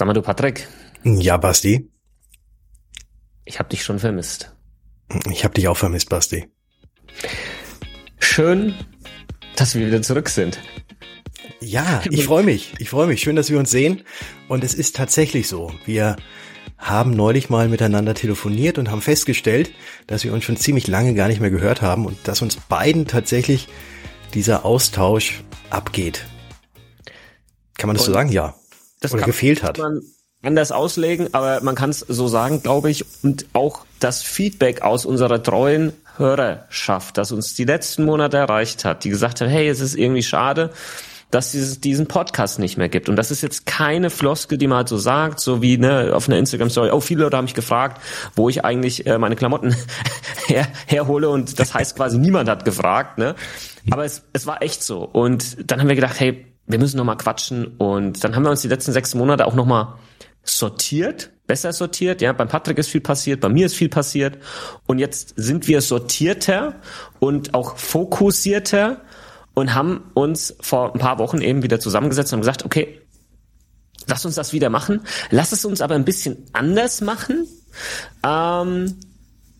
Sag mal, du Patrick. Ja, Basti. Ich habe dich schon vermisst. Ich habe dich auch vermisst, Basti. Schön, dass wir wieder zurück sind. Ja, ich freue mich. Ich freue mich. Schön, dass wir uns sehen. Und es ist tatsächlich so. Wir haben neulich mal miteinander telefoniert und haben festgestellt, dass wir uns schon ziemlich lange gar nicht mehr gehört haben und dass uns beiden tatsächlich dieser Austausch abgeht. Kann man das und so sagen? Ja. Das Oder gefehlt hat. Man anders auslegen, aber man kann es so sagen, glaube ich. Und auch das Feedback aus unserer treuen Hörerschaft, das uns die letzten Monate erreicht hat, die gesagt hat, hey, es ist irgendwie schade, dass es diesen Podcast nicht mehr gibt. Und das ist jetzt keine Floskel, die man halt so sagt, so wie ne, auf einer Instagram-Story, oh, viele Leute haben mich gefragt, wo ich eigentlich äh, meine Klamotten her, herhole und das heißt quasi, niemand hat gefragt. Ne? Aber es, es war echt so. Und dann haben wir gedacht, hey, wir müssen noch mal quatschen. Und dann haben wir uns die letzten sechs Monate auch noch mal sortiert, besser sortiert. Ja, beim Patrick ist viel passiert, bei mir ist viel passiert. Und jetzt sind wir sortierter und auch fokussierter und haben uns vor ein paar Wochen eben wieder zusammengesetzt und gesagt, okay, lass uns das wieder machen. Lass es uns aber ein bisschen anders machen. Ähm,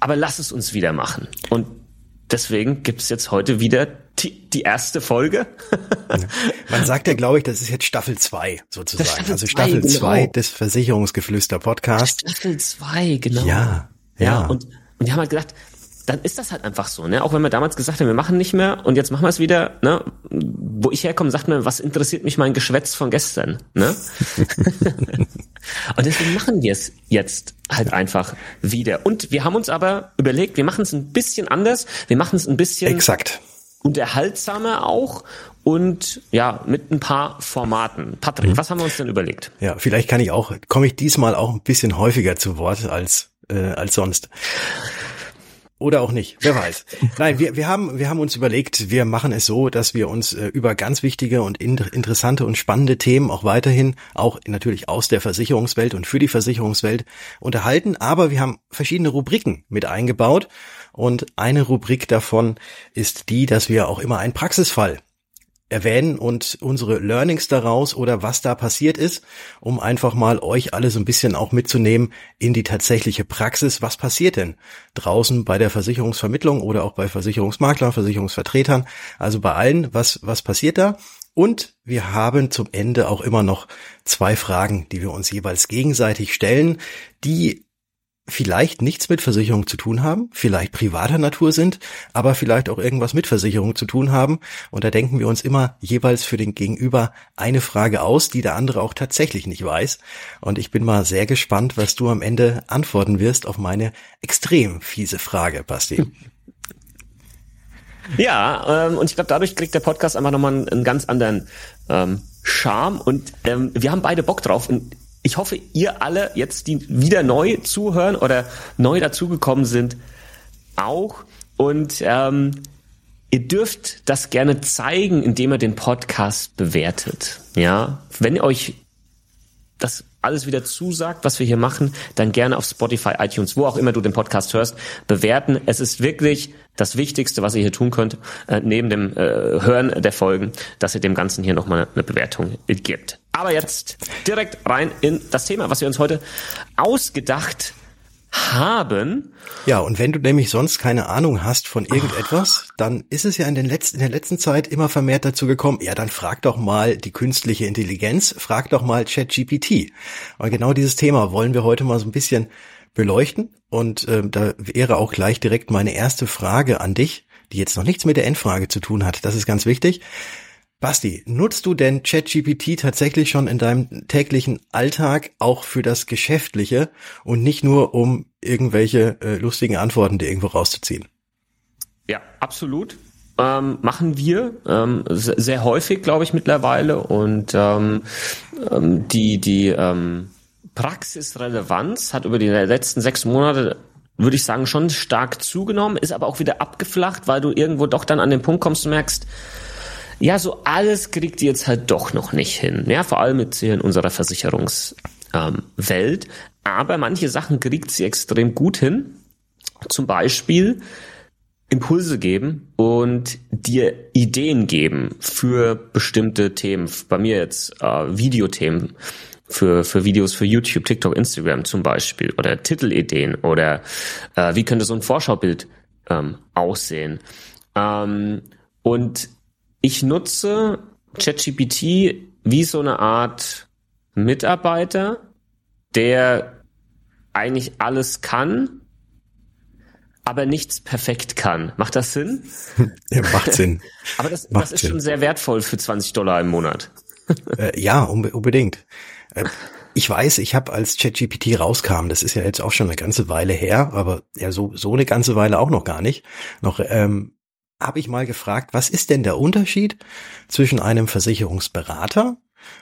aber lass es uns wieder machen. Und deswegen gibt es jetzt heute wieder die, die erste Folge. Man sagt ja, glaube ich, das ist jetzt Staffel 2 sozusagen. Staffel also Staffel 2 genau. des Versicherungsgeflüster Podcasts. Staffel 2, genau. Ja, ja. ja und, und wir haben halt gedacht, dann ist das halt einfach so, ne? Auch wenn wir damals gesagt haben, wir machen nicht mehr und jetzt machen wir es wieder, ne? Wo ich herkomme, sagt man, was interessiert mich mein Geschwätz von gestern, ne? und deswegen machen wir es jetzt halt einfach wieder. Und wir haben uns aber überlegt, wir machen es ein bisschen anders, wir machen es ein bisschen Exakt. Unterhaltsamer auch und ja, mit ein paar Formaten. Patrick, mhm. was haben wir uns denn überlegt? Ja, vielleicht kann ich auch, komme ich diesmal auch ein bisschen häufiger zu Wort als, äh, als sonst. Oder auch nicht, wer weiß. Nein, wir, wir, haben, wir haben uns überlegt, wir machen es so, dass wir uns äh, über ganz wichtige und in, interessante und spannende Themen auch weiterhin, auch natürlich aus der Versicherungswelt und für die Versicherungswelt unterhalten. Aber wir haben verschiedene Rubriken mit eingebaut. Und eine Rubrik davon ist die, dass wir auch immer einen Praxisfall erwähnen und unsere Learnings daraus oder was da passiert ist, um einfach mal euch alle so ein bisschen auch mitzunehmen in die tatsächliche Praxis. Was passiert denn draußen bei der Versicherungsvermittlung oder auch bei Versicherungsmaklern, Versicherungsvertretern? Also bei allen, was, was passiert da? Und wir haben zum Ende auch immer noch zwei Fragen, die wir uns jeweils gegenseitig stellen, die vielleicht nichts mit Versicherung zu tun haben, vielleicht privater Natur sind, aber vielleicht auch irgendwas mit Versicherung zu tun haben. Und da denken wir uns immer jeweils für den Gegenüber eine Frage aus, die der andere auch tatsächlich nicht weiß. Und ich bin mal sehr gespannt, was du am Ende antworten wirst auf meine extrem fiese Frage, Basti. Ja, ähm, und ich glaube, dadurch kriegt der Podcast einfach nochmal einen, einen ganz anderen ähm, Charme und ähm, wir haben beide Bock drauf. Und ich hoffe, ihr alle jetzt, die wieder neu zuhören oder neu dazugekommen sind, auch. Und ähm, ihr dürft das gerne zeigen, indem ihr den Podcast bewertet. Ja, wenn euch das alles wieder zusagt, was wir hier machen, dann gerne auf Spotify, iTunes, wo auch immer du den Podcast hörst, bewerten. Es ist wirklich das Wichtigste, was ihr hier tun könnt, äh, neben dem äh, Hören der Folgen, dass ihr dem Ganzen hier nochmal eine Bewertung gibt. Aber jetzt direkt rein in das Thema, was wir uns heute ausgedacht haben. Ja, und wenn du nämlich sonst keine Ahnung hast von irgendetwas, dann ist es ja in, den letzten, in der letzten Zeit immer vermehrt dazu gekommen, ja, dann frag doch mal die künstliche Intelligenz, frag doch mal ChatGPT. Und genau dieses Thema wollen wir heute mal so ein bisschen beleuchten. Und äh, da wäre auch gleich direkt meine erste Frage an dich, die jetzt noch nichts mit der Endfrage zu tun hat. Das ist ganz wichtig. Basti, nutzt du denn ChatGPT tatsächlich schon in deinem täglichen Alltag auch für das Geschäftliche und nicht nur um irgendwelche äh, lustigen Antworten dir irgendwo rauszuziehen? Ja, absolut. Ähm, machen wir ähm, sehr häufig, glaube ich, mittlerweile. Und ähm, ähm, die, die ähm, Praxisrelevanz hat über die letzten sechs Monate würde ich sagen, schon stark zugenommen, ist aber auch wieder abgeflacht, weil du irgendwo doch dann an den Punkt kommst und merkst, ja, so alles kriegt die jetzt halt doch noch nicht hin. Ja, vor allem jetzt hier in unserer Versicherungswelt. Ähm, Aber manche Sachen kriegt sie extrem gut hin. Zum Beispiel Impulse geben und dir Ideen geben für bestimmte Themen. Bei mir jetzt äh, Videothemen für, für Videos für YouTube, TikTok, Instagram zum Beispiel oder Titelideen oder äh, wie könnte so ein Vorschaubild ähm, aussehen. Ähm, und ich nutze ChatGPT wie so eine Art Mitarbeiter, der eigentlich alles kann, aber nichts perfekt kann. Macht das Sinn? Ja, macht Sinn. aber das, das ist Sinn. schon sehr wertvoll für 20 Dollar im Monat. äh, ja, unbedingt. Äh, ich weiß, ich habe als ChatGPT rauskam, das ist ja jetzt auch schon eine ganze Weile her, aber ja so so eine ganze Weile auch noch gar nicht. Noch ähm, habe ich mal gefragt, was ist denn der Unterschied zwischen einem Versicherungsberater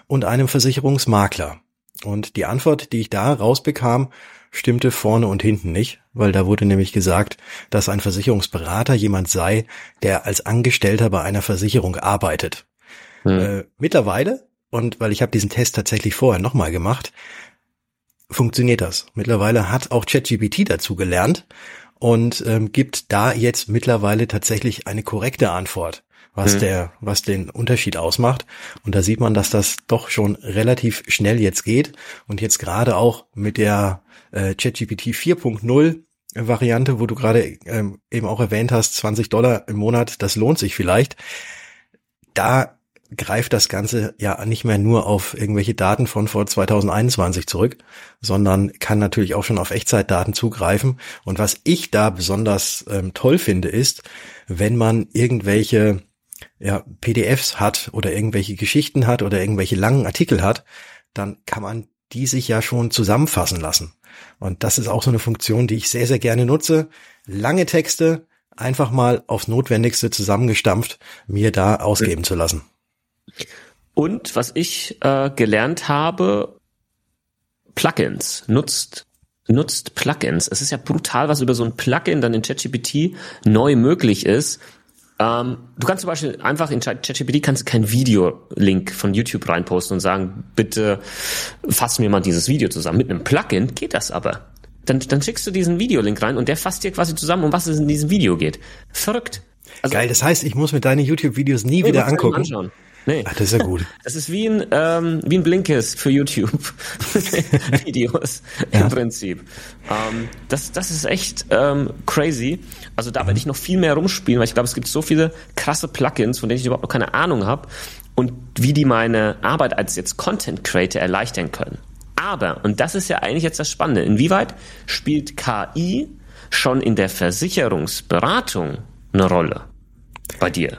und einem Versicherungsmakler? Und die Antwort, die ich da rausbekam, stimmte vorne und hinten nicht, weil da wurde nämlich gesagt, dass ein Versicherungsberater jemand sei, der als Angestellter bei einer Versicherung arbeitet. Hm. Äh, mittlerweile, und weil ich habe diesen Test tatsächlich vorher nochmal gemacht, funktioniert das. Mittlerweile hat auch ChatGPT dazu gelernt und ähm, gibt da jetzt mittlerweile tatsächlich eine korrekte Antwort was mhm. der, was den Unterschied ausmacht. Und da sieht man, dass das doch schon relativ schnell jetzt geht und jetzt gerade auch mit der äh, ChatGPT 4.0 Variante, wo du gerade ähm, eben auch erwähnt hast, 20 Dollar im Monat, das lohnt sich vielleicht. Da greift das Ganze ja nicht mehr nur auf irgendwelche Daten von vor 2021 zurück, sondern kann natürlich auch schon auf Echtzeitdaten zugreifen. Und was ich da besonders ähm, toll finde, ist, wenn man irgendwelche ja, PDFs hat oder irgendwelche Geschichten hat oder irgendwelche langen Artikel hat, dann kann man die sich ja schon zusammenfassen lassen. Und das ist auch so eine Funktion, die ich sehr, sehr gerne nutze. Lange Texte einfach mal aufs Notwendigste zusammengestampft mir da ausgeben zu lassen. Und was ich äh, gelernt habe, Plugins nutzt nutzt Plugins. Es ist ja brutal, was über so ein Plugin dann in ChatGPT neu möglich ist. Ähm, du kannst zum Beispiel einfach in ChatGPT kannst du keinen Videolink von YouTube reinposten und sagen, bitte fass mir mal dieses Video zusammen. Mit einem Plugin geht das aber. Dann, dann schickst du diesen Videolink rein und der fasst dir quasi zusammen, um was es in diesem Video geht. Verrückt. Also, Geil, das heißt, ich muss mir deine YouTube-Videos nie wieder angucken. Anschauen. Nee. Ach, das ist ja gut. Das ist wie ein, ähm, wie ein Blinkist für YouTube. Videos ja. im Prinzip. Ähm, das, das ist echt ähm, crazy. Also da werde ich noch viel mehr rumspielen, weil ich glaube, es gibt so viele krasse Plugins, von denen ich überhaupt noch keine Ahnung habe und wie die meine Arbeit als jetzt Content Creator erleichtern können. Aber, und das ist ja eigentlich jetzt das Spannende, inwieweit spielt KI schon in der Versicherungsberatung eine Rolle bei dir?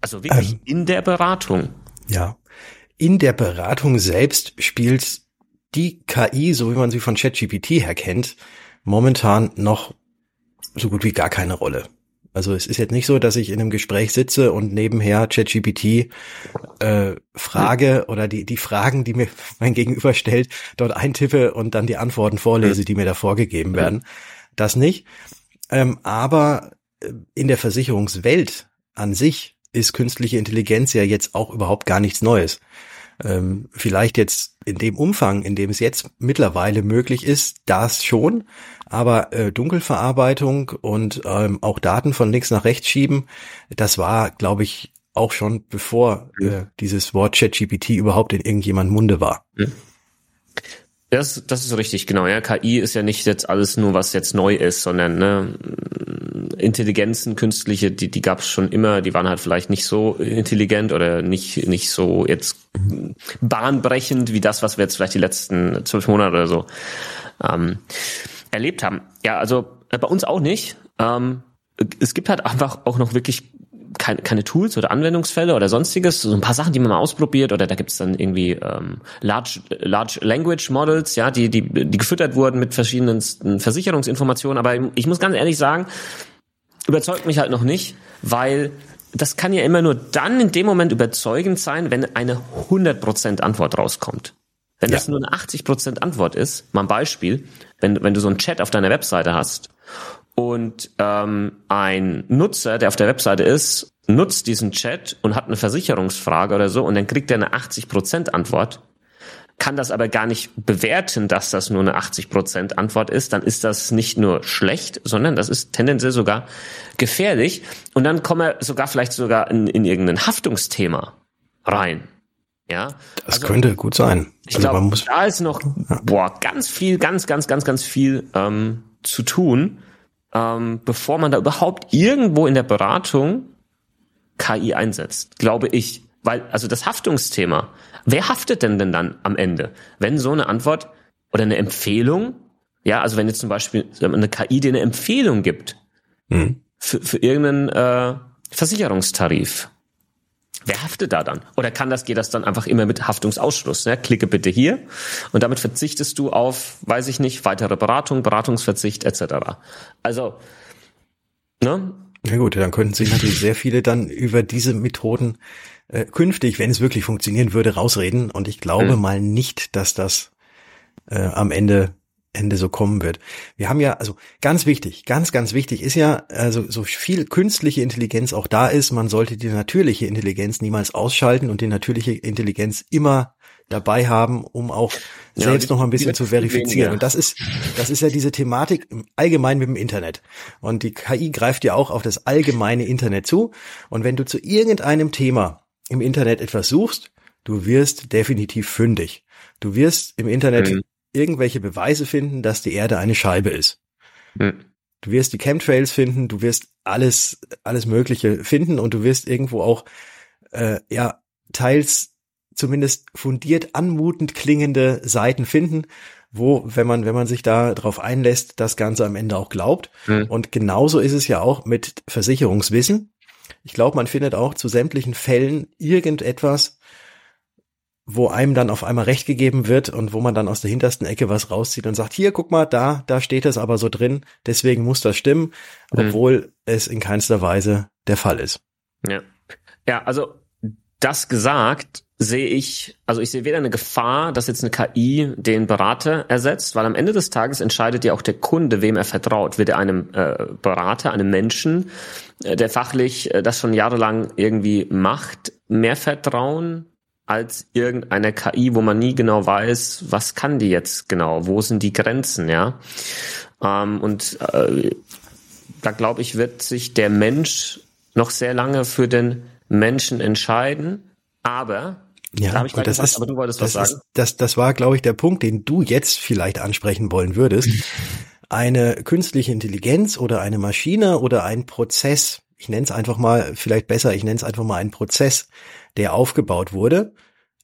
Also wirklich ähm, in der Beratung. Ja. In der Beratung selbst spielt die KI, so wie man sie von ChatGPT her kennt, momentan noch so gut wie gar keine Rolle. Also es ist jetzt nicht so, dass ich in einem Gespräch sitze und nebenher ChatGPT äh, frage oder die, die Fragen, die mir mein Gegenüber stellt, dort eintippe und dann die Antworten vorlese, die mir da vorgegeben werden. Das nicht. Ähm, aber äh, in der Versicherungswelt an sich ist künstliche Intelligenz ja jetzt auch überhaupt gar nichts Neues. Ähm, vielleicht jetzt in dem Umfang, in dem es jetzt mittlerweile möglich ist, das schon, aber äh, Dunkelverarbeitung und ähm, auch Daten von links nach rechts schieben, das war, glaube ich, auch schon bevor äh, dieses Wort ChatGPT überhaupt in irgendjemand Munde war. Das, das ist richtig, genau. Ja, KI ist ja nicht jetzt alles nur, was jetzt neu ist, sondern ne, Intelligenzen, künstliche, die, die gab es schon immer, die waren halt vielleicht nicht so intelligent oder nicht, nicht so jetzt bahnbrechend wie das, was wir jetzt vielleicht die letzten zwölf Monate oder so ähm, erlebt haben. Ja, also äh, bei uns auch nicht. Ähm, es gibt halt einfach auch noch wirklich keine, keine Tools oder Anwendungsfälle oder sonstiges, so ein paar Sachen, die man mal ausprobiert oder da gibt's dann irgendwie ähm, Large, Large Language Models, ja, die, die, die gefüttert wurden mit verschiedenen Versicherungsinformationen. Aber ich muss ganz ehrlich sagen, überzeugt mich halt noch nicht, weil das kann ja immer nur dann in dem Moment überzeugend sein, wenn eine 100% Antwort rauskommt. Wenn ja. das nur eine 80% Antwort ist, mal ein Beispiel, wenn, wenn du so einen Chat auf deiner Webseite hast und ähm, ein Nutzer, der auf der Webseite ist, nutzt diesen Chat und hat eine Versicherungsfrage oder so und dann kriegt er eine 80% Antwort, kann das aber gar nicht bewerten, dass das nur eine 80% Antwort ist, dann ist das nicht nur schlecht, sondern das ist tendenziell sogar gefährlich. Und dann kommen wir sogar vielleicht sogar in, in irgendein Haftungsthema rein. Ja, das also, könnte gut sein. Ich also glaube, da ist noch boah ganz viel, ganz, ganz, ganz, ganz viel ähm, zu tun, ähm, bevor man da überhaupt irgendwo in der Beratung KI einsetzt, glaube ich. Weil, also das Haftungsthema, wer haftet denn denn dann am Ende? Wenn so eine Antwort oder eine Empfehlung, ja, also wenn jetzt zum Beispiel eine KI dir eine Empfehlung gibt mhm. für, für irgendeinen äh, Versicherungstarif, Wer haftet da dann? Oder kann das, geht das dann einfach immer mit Haftungsausschluss? Ne? Klicke bitte hier und damit verzichtest du auf, weiß ich nicht, weitere Beratung, Beratungsverzicht etc. Also, ne? Ja gut, dann könnten sich natürlich sehr viele dann über diese Methoden äh, künftig, wenn es wirklich funktionieren würde, rausreden. Und ich glaube mhm. mal nicht, dass das äh, am Ende Ende so kommen wird. Wir haben ja, also ganz wichtig, ganz, ganz wichtig ist ja, also so viel künstliche Intelligenz auch da ist, man sollte die natürliche Intelligenz niemals ausschalten und die natürliche Intelligenz immer dabei haben, um auch ja, selbst noch mal ein bisschen zu verifizieren. Und das ist, das ist ja diese Thematik im allgemein mit dem Internet. Und die KI greift ja auch auf das allgemeine Internet zu. Und wenn du zu irgendeinem Thema im Internet etwas suchst, du wirst definitiv fündig. Du wirst im Internet mhm irgendwelche Beweise finden, dass die Erde eine Scheibe ist. Mhm. Du wirst die Chemtrails finden, du wirst alles, alles Mögliche finden und du wirst irgendwo auch, äh, ja, teils zumindest fundiert anmutend klingende Seiten finden, wo, wenn man, wenn man sich da drauf einlässt, das Ganze am Ende auch glaubt. Mhm. Und genauso ist es ja auch mit Versicherungswissen. Ich glaube, man findet auch zu sämtlichen Fällen irgendetwas, wo einem dann auf einmal recht gegeben wird und wo man dann aus der hintersten Ecke was rauszieht und sagt, hier, guck mal, da, da steht es aber so drin, deswegen muss das stimmen, mhm. obwohl mhm. es in keinster Weise der Fall ist. Ja. Ja, also das gesagt, sehe ich, also ich sehe weder eine Gefahr, dass jetzt eine KI den Berater ersetzt, weil am Ende des Tages entscheidet ja auch der Kunde, wem er vertraut. Wird er einem äh, Berater, einem Menschen, äh, der fachlich äh, das schon jahrelang irgendwie macht, mehr vertrauen als irgendeine KI, wo man nie genau weiß, was kann die jetzt genau, wo sind die Grenzen, ja. Ähm, und äh, da glaube ich, wird sich der Mensch noch sehr lange für den Menschen entscheiden, aber ja, da ich das ist, aber du wolltest was sagen. Ist, das, das war, glaube ich, der Punkt, den du jetzt vielleicht ansprechen wollen würdest. Eine künstliche Intelligenz oder eine Maschine oder ein Prozess, ich nenne es einfach mal, vielleicht besser, ich nenne es einfach mal einen Prozess, der aufgebaut wurde,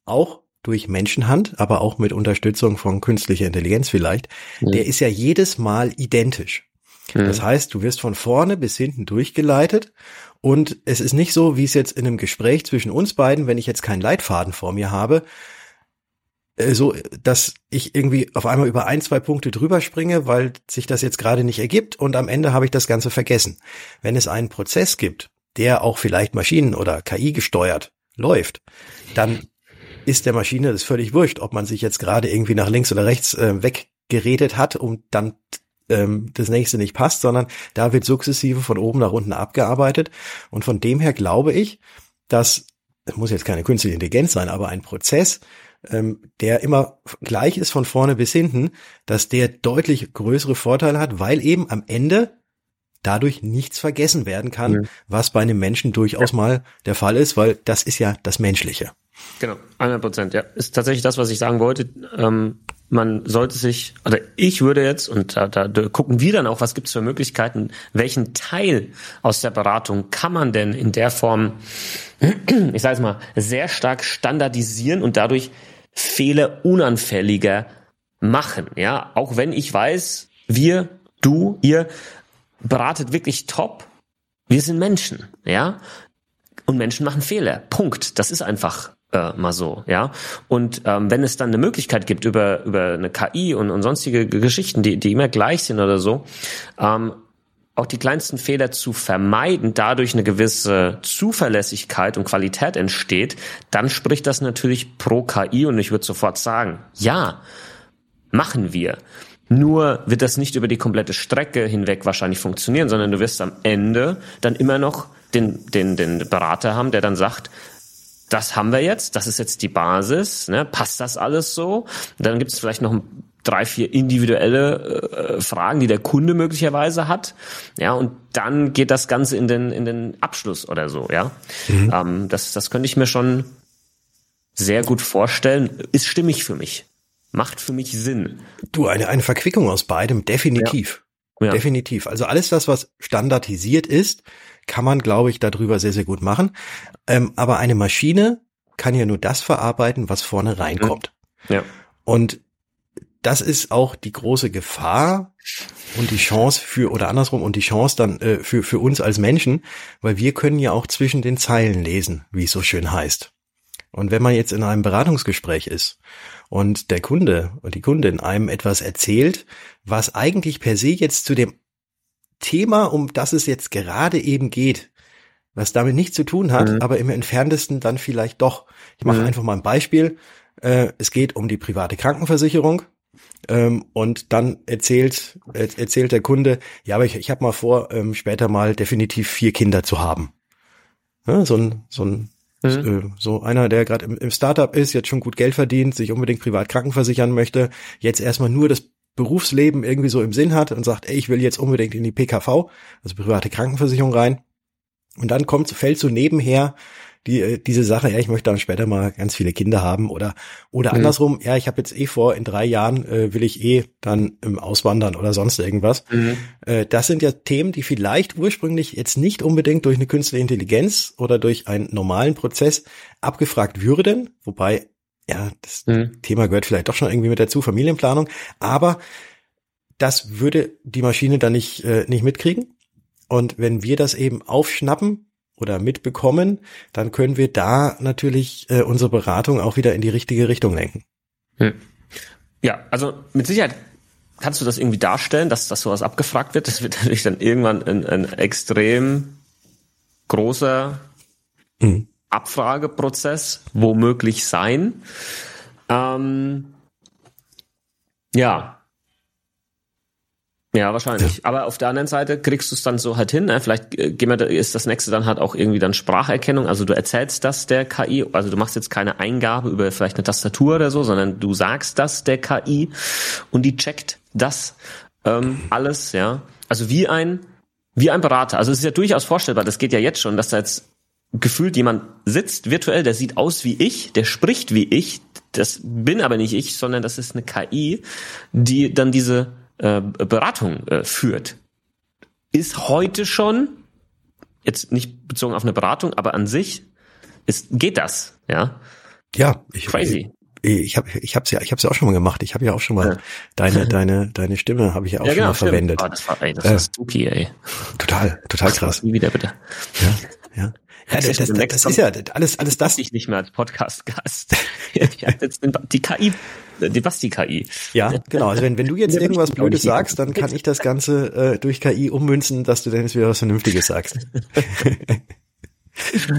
auch durch Menschenhand, aber auch mit Unterstützung von künstlicher Intelligenz vielleicht, mhm. der ist ja jedes Mal identisch. Mhm. Das heißt, du wirst von vorne bis hinten durchgeleitet und es ist nicht so, wie es jetzt in einem Gespräch zwischen uns beiden, wenn ich jetzt keinen Leitfaden vor mir habe, so, dass ich irgendwie auf einmal über ein, zwei Punkte drüber springe, weil sich das jetzt gerade nicht ergibt und am Ende habe ich das Ganze vergessen. Wenn es einen Prozess gibt, der auch vielleicht Maschinen oder KI gesteuert läuft, dann ist der Maschine das völlig wurscht, ob man sich jetzt gerade irgendwie nach links oder rechts äh, weggeredet hat und dann ähm, das nächste nicht passt, sondern da wird sukzessive von oben nach unten abgearbeitet. Und von dem her glaube ich, dass, das muss jetzt keine künstliche Intelligenz sein, aber ein Prozess, ähm, der immer gleich ist von vorne bis hinten, dass der deutlich größere Vorteile hat, weil eben am Ende dadurch nichts vergessen werden kann, mhm. was bei einem Menschen durchaus mal der Fall ist, weil das ist ja das Menschliche. Genau, 100 Prozent, ja. Ist tatsächlich das, was ich sagen wollte. Ähm, man sollte sich, oder ich würde jetzt, und da, da, gucken wir dann auch, was gibt es für Möglichkeiten, welchen Teil aus der Beratung kann man denn in der Form, ich sage es mal, sehr stark standardisieren und dadurch Fehler unanfälliger machen. Ja, auch wenn ich weiß, wir, du, ihr beratet wirklich top. Wir sind Menschen, ja. Und Menschen machen Fehler. Punkt. Das ist einfach äh, mal so, ja. Und ähm, wenn es dann eine Möglichkeit gibt über über eine KI und, und sonstige Geschichten, die die immer gleich sind oder so, ähm, auch die kleinsten Fehler zu vermeiden, dadurch eine gewisse Zuverlässigkeit und Qualität entsteht, dann spricht das natürlich pro KI und ich würde sofort sagen, ja, machen wir. Nur wird das nicht über die komplette Strecke hinweg wahrscheinlich funktionieren, sondern du wirst am Ende dann immer noch den, den, den Berater haben, der dann sagt, das haben wir jetzt, das ist jetzt die Basis, ne? passt das alles so? Und dann gibt es vielleicht noch drei, vier individuelle äh, Fragen, die der Kunde möglicherweise hat, ja, und dann geht das Ganze in den in den Abschluss oder so, ja. Mhm. Ähm, das das könnte ich mir schon sehr gut vorstellen. Ist stimmig für mich. Macht für mich Sinn. Du, eine, eine Verquickung aus beidem, definitiv. Ja. Ja. Definitiv. Also alles das, was standardisiert ist, kann man, glaube ich, darüber sehr, sehr gut machen. Ähm, aber eine Maschine kann ja nur das verarbeiten, was vorne reinkommt. Ja. Und das ist auch die große Gefahr und die Chance für, oder andersrum, und die Chance dann äh, für, für uns als Menschen, weil wir können ja auch zwischen den Zeilen lesen, wie es so schön heißt. Und wenn man jetzt in einem Beratungsgespräch ist und der Kunde und die Kundin einem etwas erzählt, was eigentlich per se jetzt zu dem Thema, um das es jetzt gerade eben geht, was damit nichts zu tun hat, mhm. aber im entferntesten dann vielleicht doch. Ich mache mhm. einfach mal ein Beispiel. Äh, es geht um die private Krankenversicherung. Ähm, und dann erzählt, erzählt der Kunde, ja, aber ich, ich habe mal vor, ähm, später mal definitiv vier Kinder zu haben. Ja, so ein, so ein Mhm. Äh, so einer, der gerade im, im Startup ist, jetzt schon gut Geld verdient, sich unbedingt privat krankenversichern möchte, jetzt erstmal nur das Berufsleben irgendwie so im Sinn hat und sagt, ey, ich will jetzt unbedingt in die PKV, also private Krankenversicherung rein. Und dann kommt, fällt so nebenher die, äh, diese Sache, ja, ich möchte dann später mal ganz viele Kinder haben oder oder mhm. andersrum, ja, ich habe jetzt eh vor, in drei Jahren äh, will ich eh dann im Auswandern oder sonst irgendwas. Mhm. Äh, das sind ja Themen, die vielleicht ursprünglich jetzt nicht unbedingt durch eine künstliche Intelligenz oder durch einen normalen Prozess abgefragt würden, wobei ja, das mhm. Thema gehört vielleicht doch schon irgendwie mit dazu, Familienplanung, aber das würde die Maschine dann nicht, äh, nicht mitkriegen. Und wenn wir das eben aufschnappen, oder mitbekommen, dann können wir da natürlich äh, unsere Beratung auch wieder in die richtige Richtung lenken. Hm. Ja, also mit Sicherheit kannst du das irgendwie darstellen, dass, dass sowas abgefragt wird. Das wird natürlich dann irgendwann ein, ein extrem großer hm. Abfrageprozess womöglich sein. Ähm, ja, ja, wahrscheinlich. Aber auf der anderen Seite kriegst du es dann so halt hin. Ne? Vielleicht äh, gehen wir, ist das nächste dann halt auch irgendwie dann Spracherkennung. Also du erzählst das der KI. Also du machst jetzt keine Eingabe über vielleicht eine Tastatur oder so, sondern du sagst das der KI und die checkt das ähm, alles. Ja, also wie ein wie ein Berater. Also es ist ja durchaus vorstellbar. Das geht ja jetzt schon, dass da jetzt gefühlt jemand sitzt virtuell, der sieht aus wie ich, der spricht wie ich. Das bin aber nicht ich, sondern das ist eine KI, die dann diese äh, Beratung äh, führt, ist heute schon, jetzt nicht bezogen auf eine Beratung, aber an sich, ist, geht das, ja? Ja, ich, crazy. Ich, ich habe ich hab's ja ich hab's ja auch schon mal gemacht. Ich habe ja auch schon mal ja. deine deine deine Stimme habe ich ja auch ja, schon genau, mal stimmt. verwendet. Oh, das war ey, das war äh, spooky, ey. Total, total krass. Nie wieder bitte. Ja, ja. Ja, das, das, das, das ist ja alles, alles das. Ich nicht mehr als Podcast-Gast. ich habe jetzt die KI. Ja, genau. Also wenn, wenn du jetzt irgendwas Blödes sagst, dann kann ich das Ganze äh, durch KI ummünzen, dass du dann jetzt wieder was Vernünftiges sagst.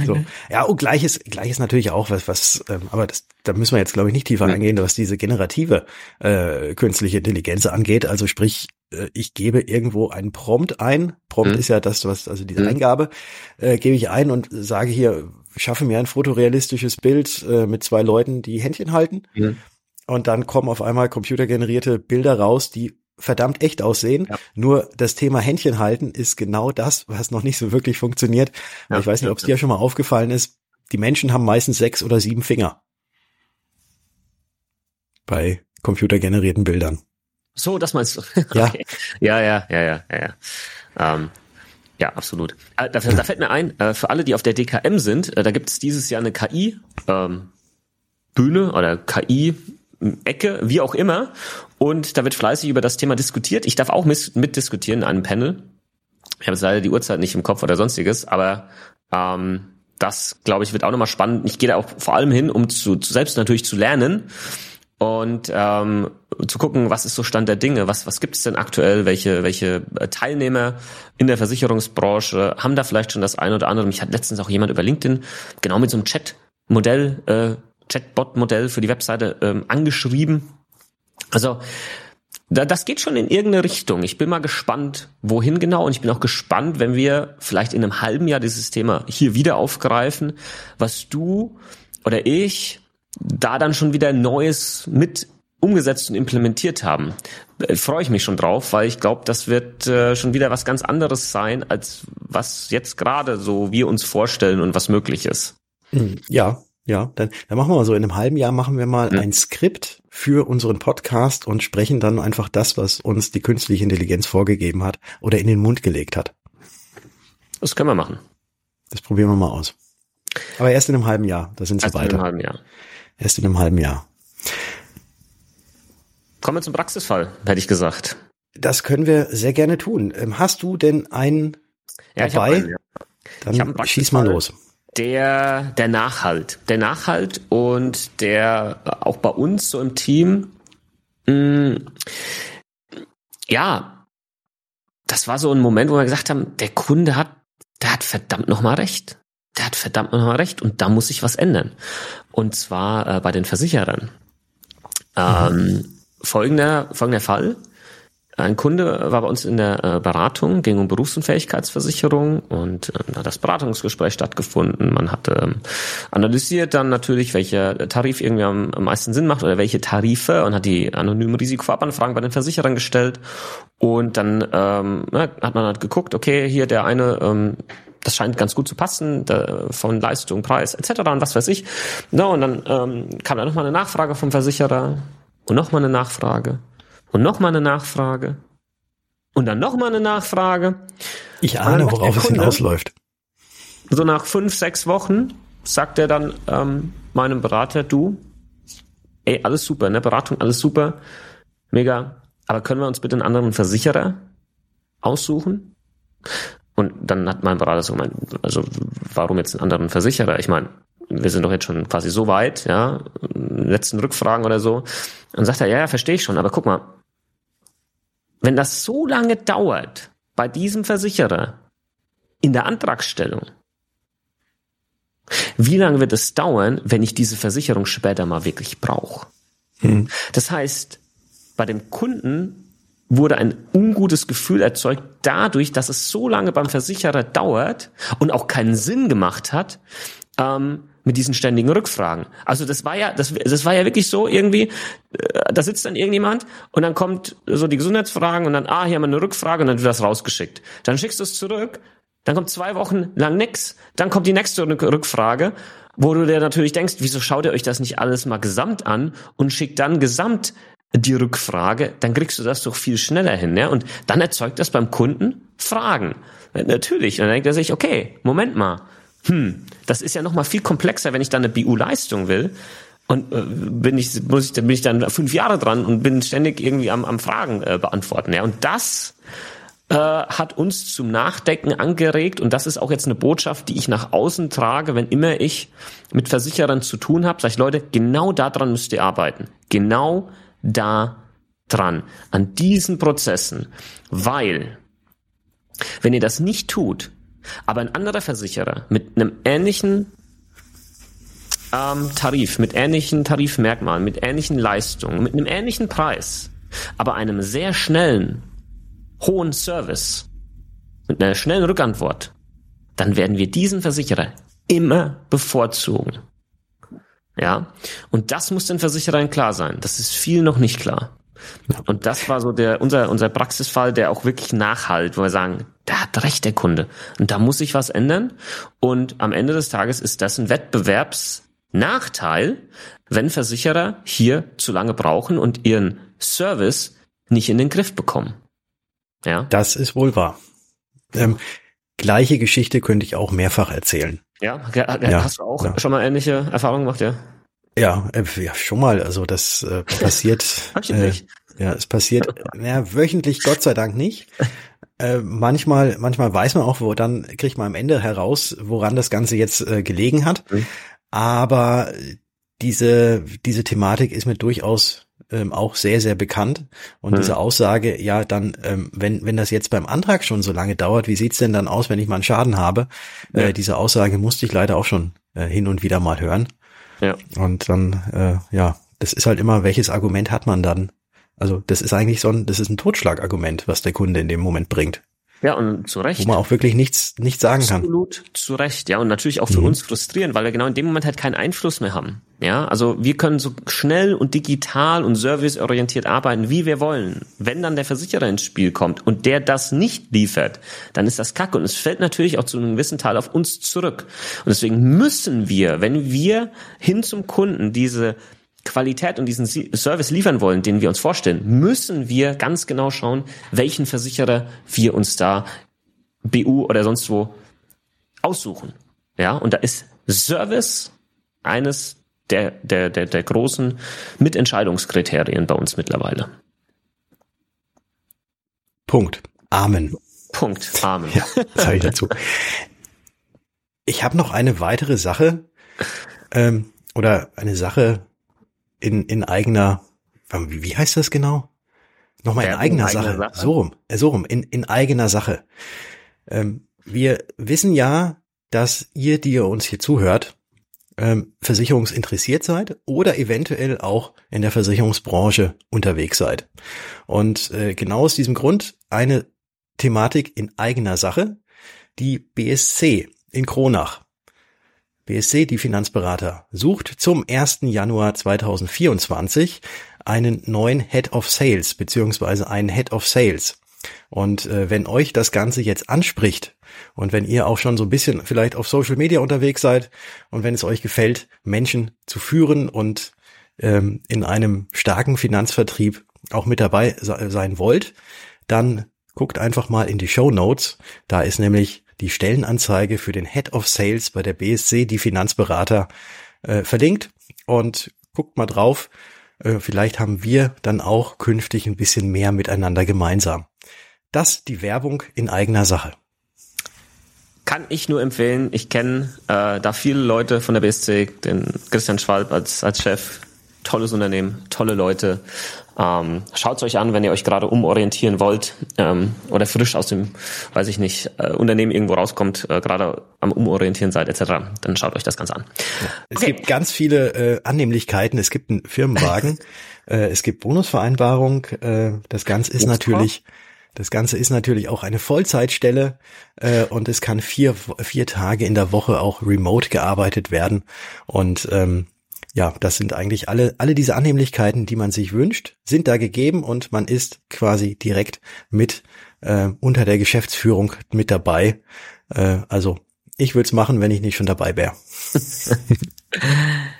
So. Ja, und gleiches, gleiches natürlich auch, was, was, ähm, aber das, da müssen wir jetzt, glaube ich, nicht tiefer eingehen, was diese generative äh, künstliche Intelligenz angeht. Also sprich, äh, ich gebe irgendwo einen Prompt ein. Prompt mhm. ist ja das, was, also diese mhm. Eingabe, äh, gebe ich ein und sage hier, schaffe mir ein fotorealistisches Bild äh, mit zwei Leuten, die Händchen halten. Mhm. Und dann kommen auf einmal computergenerierte Bilder raus, die verdammt echt aussehen. Ja. Nur das Thema Händchen halten ist genau das, was noch nicht so wirklich funktioniert. Ja, ich weiß nicht, ob es dir schon mal aufgefallen ist. Die Menschen haben meistens sechs oder sieben Finger. Bei computergenerierten Bildern. So, das meinst du? Ja. Okay. Ja, ja, ja, ja, ja, ja. Ähm, ja, absolut. Äh, da, da, fällt mir ein, äh, für alle, die auf der DKM sind, äh, da gibt es dieses Jahr eine KI ähm, Bühne oder KI Ecke, wie auch immer. Und da wird fleißig über das Thema diskutiert. Ich darf auch mitdiskutieren in einem Panel. Ich habe jetzt leider die Uhrzeit nicht im Kopf oder sonstiges, aber ähm, das, glaube ich, wird auch nochmal spannend. Ich gehe da auch vor allem hin, um zu, zu selbst natürlich zu lernen und ähm, zu gucken, was ist so Stand der Dinge, was was gibt es denn aktuell, welche welche äh, Teilnehmer in der Versicherungsbranche haben da vielleicht schon das eine oder andere. Mich hat letztens auch jemand über LinkedIn genau mit so einem Chat-Modell, äh, Chatbot-Modell für die Webseite ähm, angeschrieben. Also da, das geht schon in irgendeine Richtung. Ich bin mal gespannt, wohin genau. Und ich bin auch gespannt, wenn wir vielleicht in einem halben Jahr dieses Thema hier wieder aufgreifen, was du oder ich da dann schon wieder Neues mit umgesetzt und implementiert haben. Äh, freue ich mich schon drauf, weil ich glaube, das wird äh, schon wieder was ganz anderes sein, als was jetzt gerade so wir uns vorstellen und was möglich ist. Ja, Ja, dann, dann machen wir mal so, in einem halben Jahr machen wir mal ja. ein Skript für unseren Podcast und sprechen dann einfach das, was uns die künstliche Intelligenz vorgegeben hat oder in den Mund gelegt hat. Das können wir machen. Das probieren wir mal aus. Aber erst in einem halben Jahr, da sind sie erst weiter. Erst in einem halben Jahr. Erst in einem halben Jahr. Kommen wir zum Praxisfall, hätte ich gesagt. Das können wir sehr gerne tun. Ähm, hast du denn einen ja, dabei? Einen, ja. Dann schieß mal los der, der Nachhalt. Der Nachhalt und der auch bei uns so im Team, mh, mm, ja, das war so ein Moment, wo wir gesagt haben, der Kunde hat, der hat verdammt nochmal recht. Der hat verdammt nochmal recht und da muss sich was ändern. Und zwar äh, bei den Versicherern. Ähm, folgender, folgender Fall. Ein Kunde war bei uns in der äh, Beratung, ging um Berufsunfähigkeitsversicherung und äh, da hat das Beratungsgespräch stattgefunden. Man hat ähm, analysiert dann natürlich, welcher Tarif irgendwie am, meisten Sinn macht oder welche Tarife und hat die anonymen Risikovorabanfragen bei den Versicherern gestellt. Und dann ähm, hat man halt geguckt, okay, hier der eine ähm, das scheint ganz gut zu passen, von Leistung, Preis etc. und was weiß ich. No, und dann ähm, kam da nochmal eine Nachfrage vom Versicherer und nochmal eine Nachfrage und nochmal eine Nachfrage und dann nochmal eine Nachfrage. Ich ahne, worauf es hinausläuft. So nach fünf, sechs Wochen sagt er dann ähm, meinem Berater, du, ey, alles super, ne? Beratung, alles super, mega, aber können wir uns bitte einen anderen Versicherer aussuchen? Und dann hat mein Berater so gemeint, also warum jetzt einen anderen Versicherer? Ich meine, wir sind doch jetzt schon quasi so weit, ja, letzten Rückfragen oder so. Und sagt er, ja, ja, verstehe ich schon, aber guck mal, wenn das so lange dauert bei diesem Versicherer in der Antragstellung, wie lange wird es dauern, wenn ich diese Versicherung später mal wirklich brauche? Hm. Das heißt, bei dem Kunden wurde ein ungutes Gefühl erzeugt dadurch, dass es so lange beim Versicherer dauert und auch keinen Sinn gemacht hat, ähm, mit diesen ständigen Rückfragen. Also das war ja, das, das war ja wirklich so irgendwie, äh, da sitzt dann irgendjemand und dann kommt so die Gesundheitsfragen und dann, ah, hier haben wir eine Rückfrage und dann wird das rausgeschickt. Dann schickst du es zurück, dann kommt zwei Wochen lang nix, dann kommt die nächste Rückfrage, wo du dir natürlich denkst, wieso schaut ihr euch das nicht alles mal gesamt an und schickt dann gesamt die Rückfrage, dann kriegst du das doch viel schneller hin, ja? Und dann erzeugt das beim Kunden Fragen. Natürlich. Dann denkt er sich, okay, Moment mal, hm, das ist ja noch mal viel komplexer, wenn ich dann eine BU-Leistung will. Und äh, bin ich, muss ich, bin ich dann fünf Jahre dran und bin ständig irgendwie am, am Fragen äh, beantworten. Ja. Und das äh, hat uns zum Nachdenken angeregt und das ist auch jetzt eine Botschaft, die ich nach außen trage, wenn immer ich mit Versicherern zu tun habe, sage ich, Leute, genau daran müsst ihr arbeiten. Genau da dran, an diesen Prozessen. Weil, wenn ihr das nicht tut, aber ein anderer Versicherer mit einem ähnlichen ähm, Tarif, mit ähnlichen Tarifmerkmalen, mit ähnlichen Leistungen, mit einem ähnlichen Preis, aber einem sehr schnellen, hohen Service, mit einer schnellen Rückantwort, dann werden wir diesen Versicherer immer bevorzugen. Ja, und das muss den Versicherern klar sein. Das ist viel noch nicht klar. Und das war so der, unser, unser Praxisfall, der auch wirklich nachhalt, wo wir sagen, da hat recht der Kunde. Und da muss sich was ändern. Und am Ende des Tages ist das ein Wettbewerbsnachteil, wenn Versicherer hier zu lange brauchen und ihren Service nicht in den Griff bekommen. Ja. Das ist wohl wahr. Ähm, gleiche Geschichte könnte ich auch mehrfach erzählen. Ja, ja hast du auch ja. schon mal ähnliche Erfahrungen gemacht, ja? Ja, äh, ja, schon mal. Also das äh, passiert. äh, ja, es passiert ja, wöchentlich, Gott sei Dank nicht. Äh, manchmal, manchmal weiß man auch, wo dann kriegt man am Ende heraus, woran das Ganze jetzt äh, gelegen hat. Mhm. Aber diese diese Thematik ist mir durchaus ähm, auch sehr sehr bekannt und mhm. diese Aussage, ja, dann ähm, wenn wenn das jetzt beim Antrag schon so lange dauert, wie sieht's denn dann aus, wenn ich mal einen Schaden habe? Ja. Äh, diese Aussage musste ich leider auch schon äh, hin und wieder mal hören. Ja. Und dann, äh, ja, das ist halt immer, welches Argument hat man dann? Also das ist eigentlich so ein, das ist ein Totschlagargument, was der Kunde in dem Moment bringt. Ja, und zu Recht. Wo man auch wirklich nichts, nichts sagen Absolut kann. Absolut zu Recht, ja. Und natürlich auch für mhm. uns frustrierend, weil wir genau in dem Moment halt keinen Einfluss mehr haben. Ja, also wir können so schnell und digital und serviceorientiert arbeiten, wie wir wollen. Wenn dann der Versicherer ins Spiel kommt und der das nicht liefert, dann ist das kacke. Und es fällt natürlich auch zu einem gewissen Teil auf uns zurück. Und deswegen müssen wir, wenn wir hin zum Kunden diese Qualität und diesen Service liefern wollen, den wir uns vorstellen, müssen wir ganz genau schauen, welchen Versicherer wir uns da BU oder sonst wo aussuchen. Ja, und da ist Service eines der, der, der, der großen Mitentscheidungskriterien bei uns mittlerweile. Punkt. Amen. Punkt. Amen. Ja, sage ich dazu. Ich habe noch eine weitere Sache ähm, oder eine Sache, in, in eigener, wie, wie heißt das genau? Nochmal in, eigener, Sache. Sache. So rum, äh, so rum, in, in eigener Sache. Ähm, wir wissen ja, dass ihr, die ihr uns hier zuhört, ähm, versicherungsinteressiert seid oder eventuell auch in der Versicherungsbranche unterwegs seid. Und äh, genau aus diesem Grund eine Thematik in eigener Sache, die BSC in Kronach. BSC, die Finanzberater, sucht zum 1. Januar 2024 einen neuen Head of Sales beziehungsweise einen Head of Sales. Und äh, wenn euch das Ganze jetzt anspricht und wenn ihr auch schon so ein bisschen vielleicht auf Social Media unterwegs seid und wenn es euch gefällt, Menschen zu führen und ähm, in einem starken Finanzvertrieb auch mit dabei sein wollt, dann guckt einfach mal in die Show Notes. Da ist nämlich die Stellenanzeige für den Head of Sales bei der BSC, die Finanzberater, äh, verlinkt und guckt mal drauf. Äh, vielleicht haben wir dann auch künftig ein bisschen mehr miteinander gemeinsam. Das die Werbung in eigener Sache. Kann ich nur empfehlen. Ich kenne äh, da viele Leute von der BSC, den Christian Schwalb als, als Chef. Tolles Unternehmen, tolle Leute. Ähm, Schaut es euch an, wenn ihr euch gerade umorientieren wollt ähm, oder frisch aus dem, weiß ich nicht, äh, Unternehmen irgendwo rauskommt, äh, gerade am Umorientieren seid etc. Dann schaut euch das Ganze an. Ja. Es okay. gibt ganz viele äh, Annehmlichkeiten. Es gibt einen Firmenwagen, äh, es gibt Bonusvereinbarung. Äh, das Ganze ist natürlich das Ganze ist natürlich auch eine Vollzeitstelle äh, und es kann vier, vier Tage in der Woche auch remote gearbeitet werden. Und ähm, ja, das sind eigentlich alle, alle diese Annehmlichkeiten, die man sich wünscht, sind da gegeben und man ist quasi direkt mit äh, unter der Geschäftsführung mit dabei. Äh, also ich würde es machen, wenn ich nicht schon dabei wäre.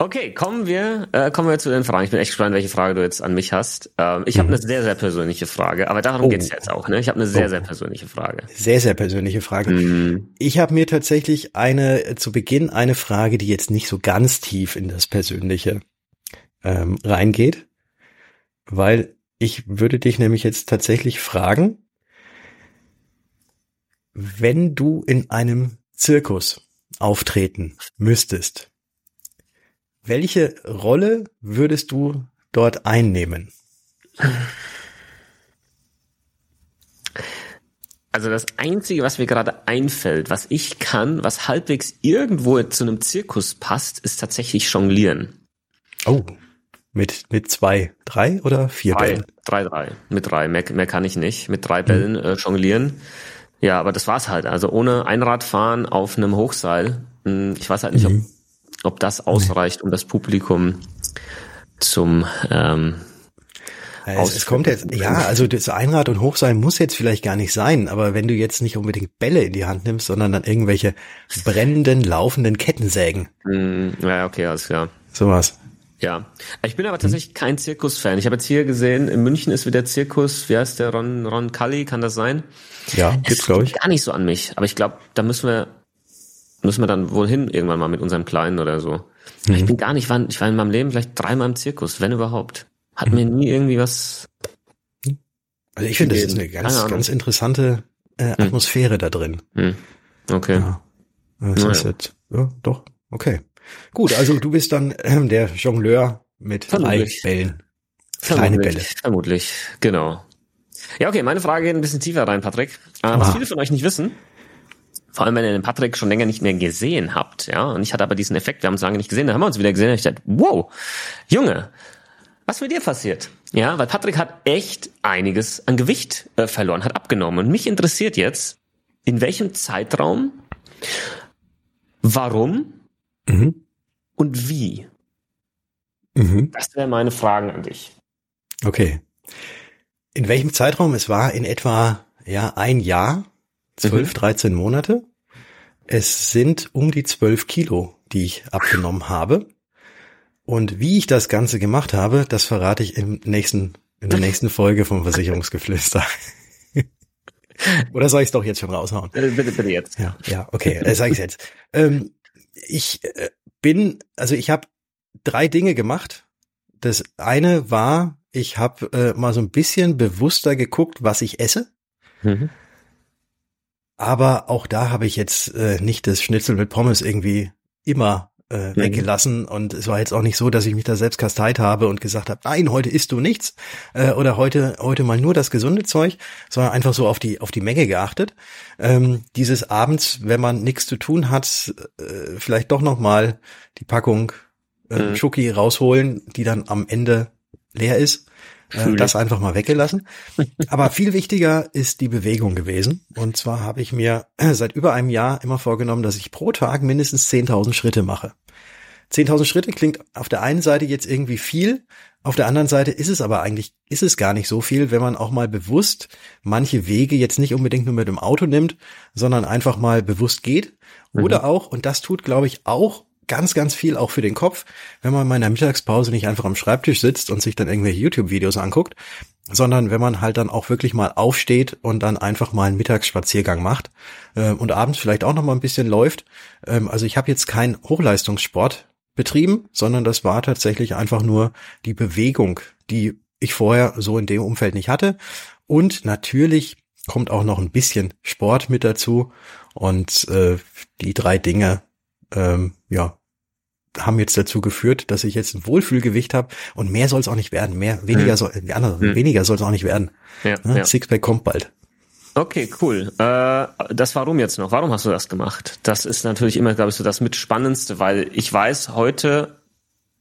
Okay, kommen wir, äh, kommen wir zu den Fragen. Ich bin echt gespannt, welche Frage du jetzt an mich hast. Ähm, ich mhm. habe eine sehr, sehr persönliche Frage, aber darum oh. geht's jetzt auch. Ne? Ich habe eine sehr, oh. sehr persönliche Frage. Sehr, sehr persönliche Frage. Mhm. Ich habe mir tatsächlich eine äh, zu Beginn eine Frage, die jetzt nicht so ganz tief in das Persönliche ähm, reingeht, weil ich würde dich nämlich jetzt tatsächlich fragen, wenn du in einem Zirkus auftreten müsstest, welche Rolle würdest du dort einnehmen? Also das Einzige, was mir gerade einfällt, was ich kann, was halbwegs irgendwo zu einem Zirkus passt, ist tatsächlich Jonglieren. Oh, mit, mit zwei, drei oder vier drei, Bällen? Drei, drei, mit drei, mehr, mehr kann ich nicht. Mit drei Bällen mhm. äh, jonglieren. Ja, aber das war's halt. Also ohne Einradfahren auf einem Hochseil. Hm, ich weiß halt nicht, mhm. ob ob das ausreicht, um das Publikum zum ähm, es, es kommt jetzt, ja, also das Einrad und Hochseil muss jetzt vielleicht gar nicht sein, aber wenn du jetzt nicht unbedingt Bälle in die Hand nimmst, sondern dann irgendwelche brennenden, laufenden Kettensägen. Mm, ja, okay, alles klar. Sowas. Ja, ich bin aber tatsächlich kein Zirkusfan. Ich habe jetzt hier gesehen, in München ist wieder Zirkus, wie heißt der, Ron, Ron Cully, kann das sein? Ja, gibt's, glaube ich. Gar nicht so an mich, aber ich glaube, da müssen wir müssen wir dann wohl hin irgendwann mal mit unserem Kleinen oder so. Mhm. Ich bin gar nicht, ich war in meinem Leben vielleicht dreimal im Zirkus, wenn überhaupt. Hat mhm. mir nie irgendwie was. Also ich finde, das ist eine ganz, ganz interessante äh, hm. Atmosphäre mhm. da drin. Mhm. Okay. Ja. Das naja. ist jetzt, ja, doch, okay. Gut, also du bist dann ähm, der Jongleur mit Vermutlich. drei Bällen. Kleine Vermutlich. Bälle. Vermutlich, genau. Ja, okay, meine Frage geht ein bisschen tiefer rein, Patrick. Äh, was viele von euch nicht wissen, vor allem, wenn ihr den Patrick schon länger nicht mehr gesehen habt, ja. Und ich hatte aber diesen Effekt, wir haben uns lange nicht gesehen, da haben wir uns wieder gesehen, und ich dachte, wow, Junge, was mit dir passiert. Ja, weil Patrick hat echt einiges an Gewicht äh, verloren, hat abgenommen. Und mich interessiert jetzt, in welchem Zeitraum, warum mhm. und wie. Mhm. Das wären meine Fragen an dich. Okay. In welchem Zeitraum? Es war in etwa ja ein Jahr, zwölf, mhm. dreizehn Monate. Es sind um die zwölf Kilo, die ich abgenommen habe. Und wie ich das Ganze gemacht habe, das verrate ich im nächsten, in der nächsten Folge vom Versicherungsgeflüster. Oder soll ich es doch jetzt schon raushauen? Bitte, bitte, bitte jetzt. Ja, ja, okay, äh, sage ich jetzt. Ähm, ich äh, bin, also ich habe drei Dinge gemacht. Das eine war, ich habe äh, mal so ein bisschen bewusster geguckt, was ich esse. Mhm. Aber auch da habe ich jetzt äh, nicht das Schnitzel mit Pommes irgendwie immer äh, mhm. weggelassen und es war jetzt auch nicht so, dass ich mich da selbst kasteit habe und gesagt habe, nein, heute isst du nichts äh, oder heute heute mal nur das gesunde Zeug, sondern einfach so auf die auf die Menge geachtet. Ähm, dieses abends, wenn man nichts zu tun hat, äh, vielleicht doch noch mal die Packung äh, mhm. Schoki rausholen, die dann am Ende leer ist äh, das einfach mal weggelassen. Aber viel wichtiger ist die Bewegung gewesen. Und zwar habe ich mir seit über einem Jahr immer vorgenommen, dass ich pro Tag mindestens 10.000 Schritte mache. 10.000 Schritte klingt auf der einen Seite jetzt irgendwie viel, auf der anderen Seite ist es aber eigentlich, ist es gar nicht so viel, wenn man auch mal bewusst manche Wege jetzt nicht unbedingt nur mit dem Auto nimmt, sondern einfach mal bewusst geht. Mhm. Oder auch, und das tut, glaube ich, auch ganz, ganz viel auch für den Kopf, wenn man in meiner Mittagspause nicht einfach am Schreibtisch sitzt und sich dann irgendwelche YouTube-Videos anguckt, sondern wenn man halt dann auch wirklich mal aufsteht und dann einfach mal einen Mittagsspaziergang macht äh, und abends vielleicht auch noch mal ein bisschen läuft. Ähm, also ich habe jetzt keinen Hochleistungssport betrieben, sondern das war tatsächlich einfach nur die Bewegung, die ich vorher so in dem Umfeld nicht hatte. Und natürlich kommt auch noch ein bisschen Sport mit dazu. Und äh, die drei Dinge, ähm, ja, haben jetzt dazu geführt, dass ich jetzt ein Wohlfühlgewicht habe und mehr soll es auch nicht werden. Mehr, weniger mhm. soll, die andere, mhm. weniger soll es auch nicht werden. Ja, ne? ja. Sixpack kommt bald. Okay, cool. Äh, das Warum jetzt noch? Warum hast du das gemacht? Das ist natürlich immer, glaube ich, so das mitspannendste, weil ich weiß heute,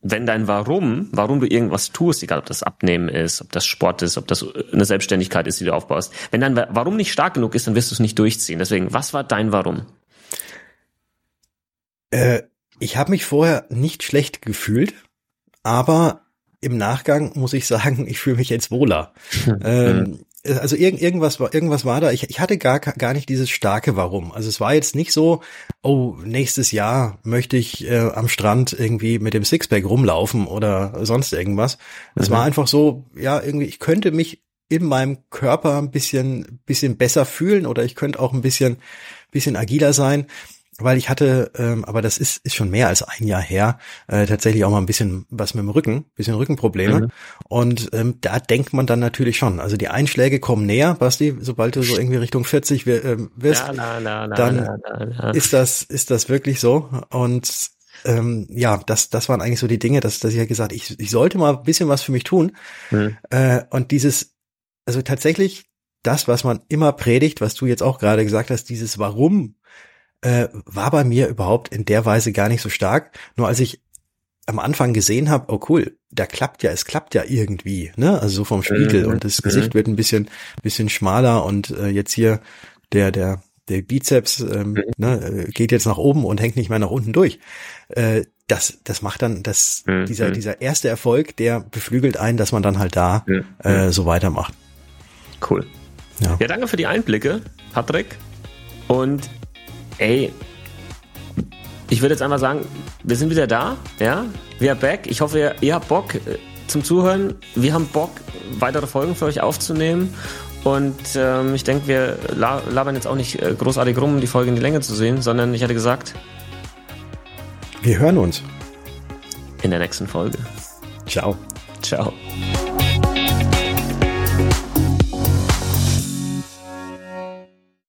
wenn dein Warum, warum du irgendwas tust, egal ob das Abnehmen ist, ob das Sport ist, ob das eine Selbstständigkeit ist, die du aufbaust, wenn dein Warum nicht stark genug ist, dann wirst du es nicht durchziehen. Deswegen, was war dein Warum? Äh, ich habe mich vorher nicht schlecht gefühlt, aber im Nachgang muss ich sagen, ich fühle mich jetzt wohler. Hm. ähm, also irgend, irgendwas war irgendwas war da. Ich, ich hatte gar gar nicht dieses starke Warum. Also es war jetzt nicht so, oh nächstes Jahr möchte ich äh, am Strand irgendwie mit dem Sixpack rumlaufen oder sonst irgendwas. Es mhm. war einfach so, ja irgendwie ich könnte mich in meinem Körper ein bisschen bisschen besser fühlen oder ich könnte auch ein bisschen bisschen agiler sein weil ich hatte, ähm, aber das ist, ist schon mehr als ein Jahr her, äh, tatsächlich auch mal ein bisschen was mit dem Rücken, bisschen Rückenprobleme. Mhm. Und ähm, da denkt man dann natürlich schon. Also die Einschläge kommen näher, Basti, sobald du so irgendwie Richtung 40 ähm, wirst, na, na, na, dann ist das, ist das wirklich so. Und ähm, ja, das, das waren eigentlich so die Dinge, dass, dass ich ja gesagt, ich, ich sollte mal ein bisschen was für mich tun. Mhm. Äh, und dieses, also tatsächlich das, was man immer predigt, was du jetzt auch gerade gesagt hast, dieses Warum äh, war bei mir überhaupt in der Weise gar nicht so stark. Nur als ich am Anfang gesehen habe, oh cool, da klappt ja, es klappt ja irgendwie, ne? Also so vom Spiegel mhm. und das Gesicht mhm. wird ein bisschen, bisschen schmaler und äh, jetzt hier der, der, der Bizeps ähm, mhm. ne, äh, geht jetzt nach oben und hängt nicht mehr nach unten durch. Äh, das, das macht dann, das, mhm. dieser, dieser erste Erfolg, der beflügelt einen, dass man dann halt da mhm. äh, so weitermacht. Cool. Ja. ja, danke für die Einblicke, Patrick. Und Ey, ich würde jetzt einfach sagen, wir sind wieder da, ja, wir are back. Ich hoffe, ihr, ihr habt Bock äh, zum Zuhören. Wir haben Bock, weitere Folgen für euch aufzunehmen. Und ähm, ich denke, wir labern jetzt auch nicht äh, großartig rum, um die Folge in die Länge zu sehen, sondern ich hatte gesagt, wir hören uns in der nächsten Folge. Ciao. Ciao.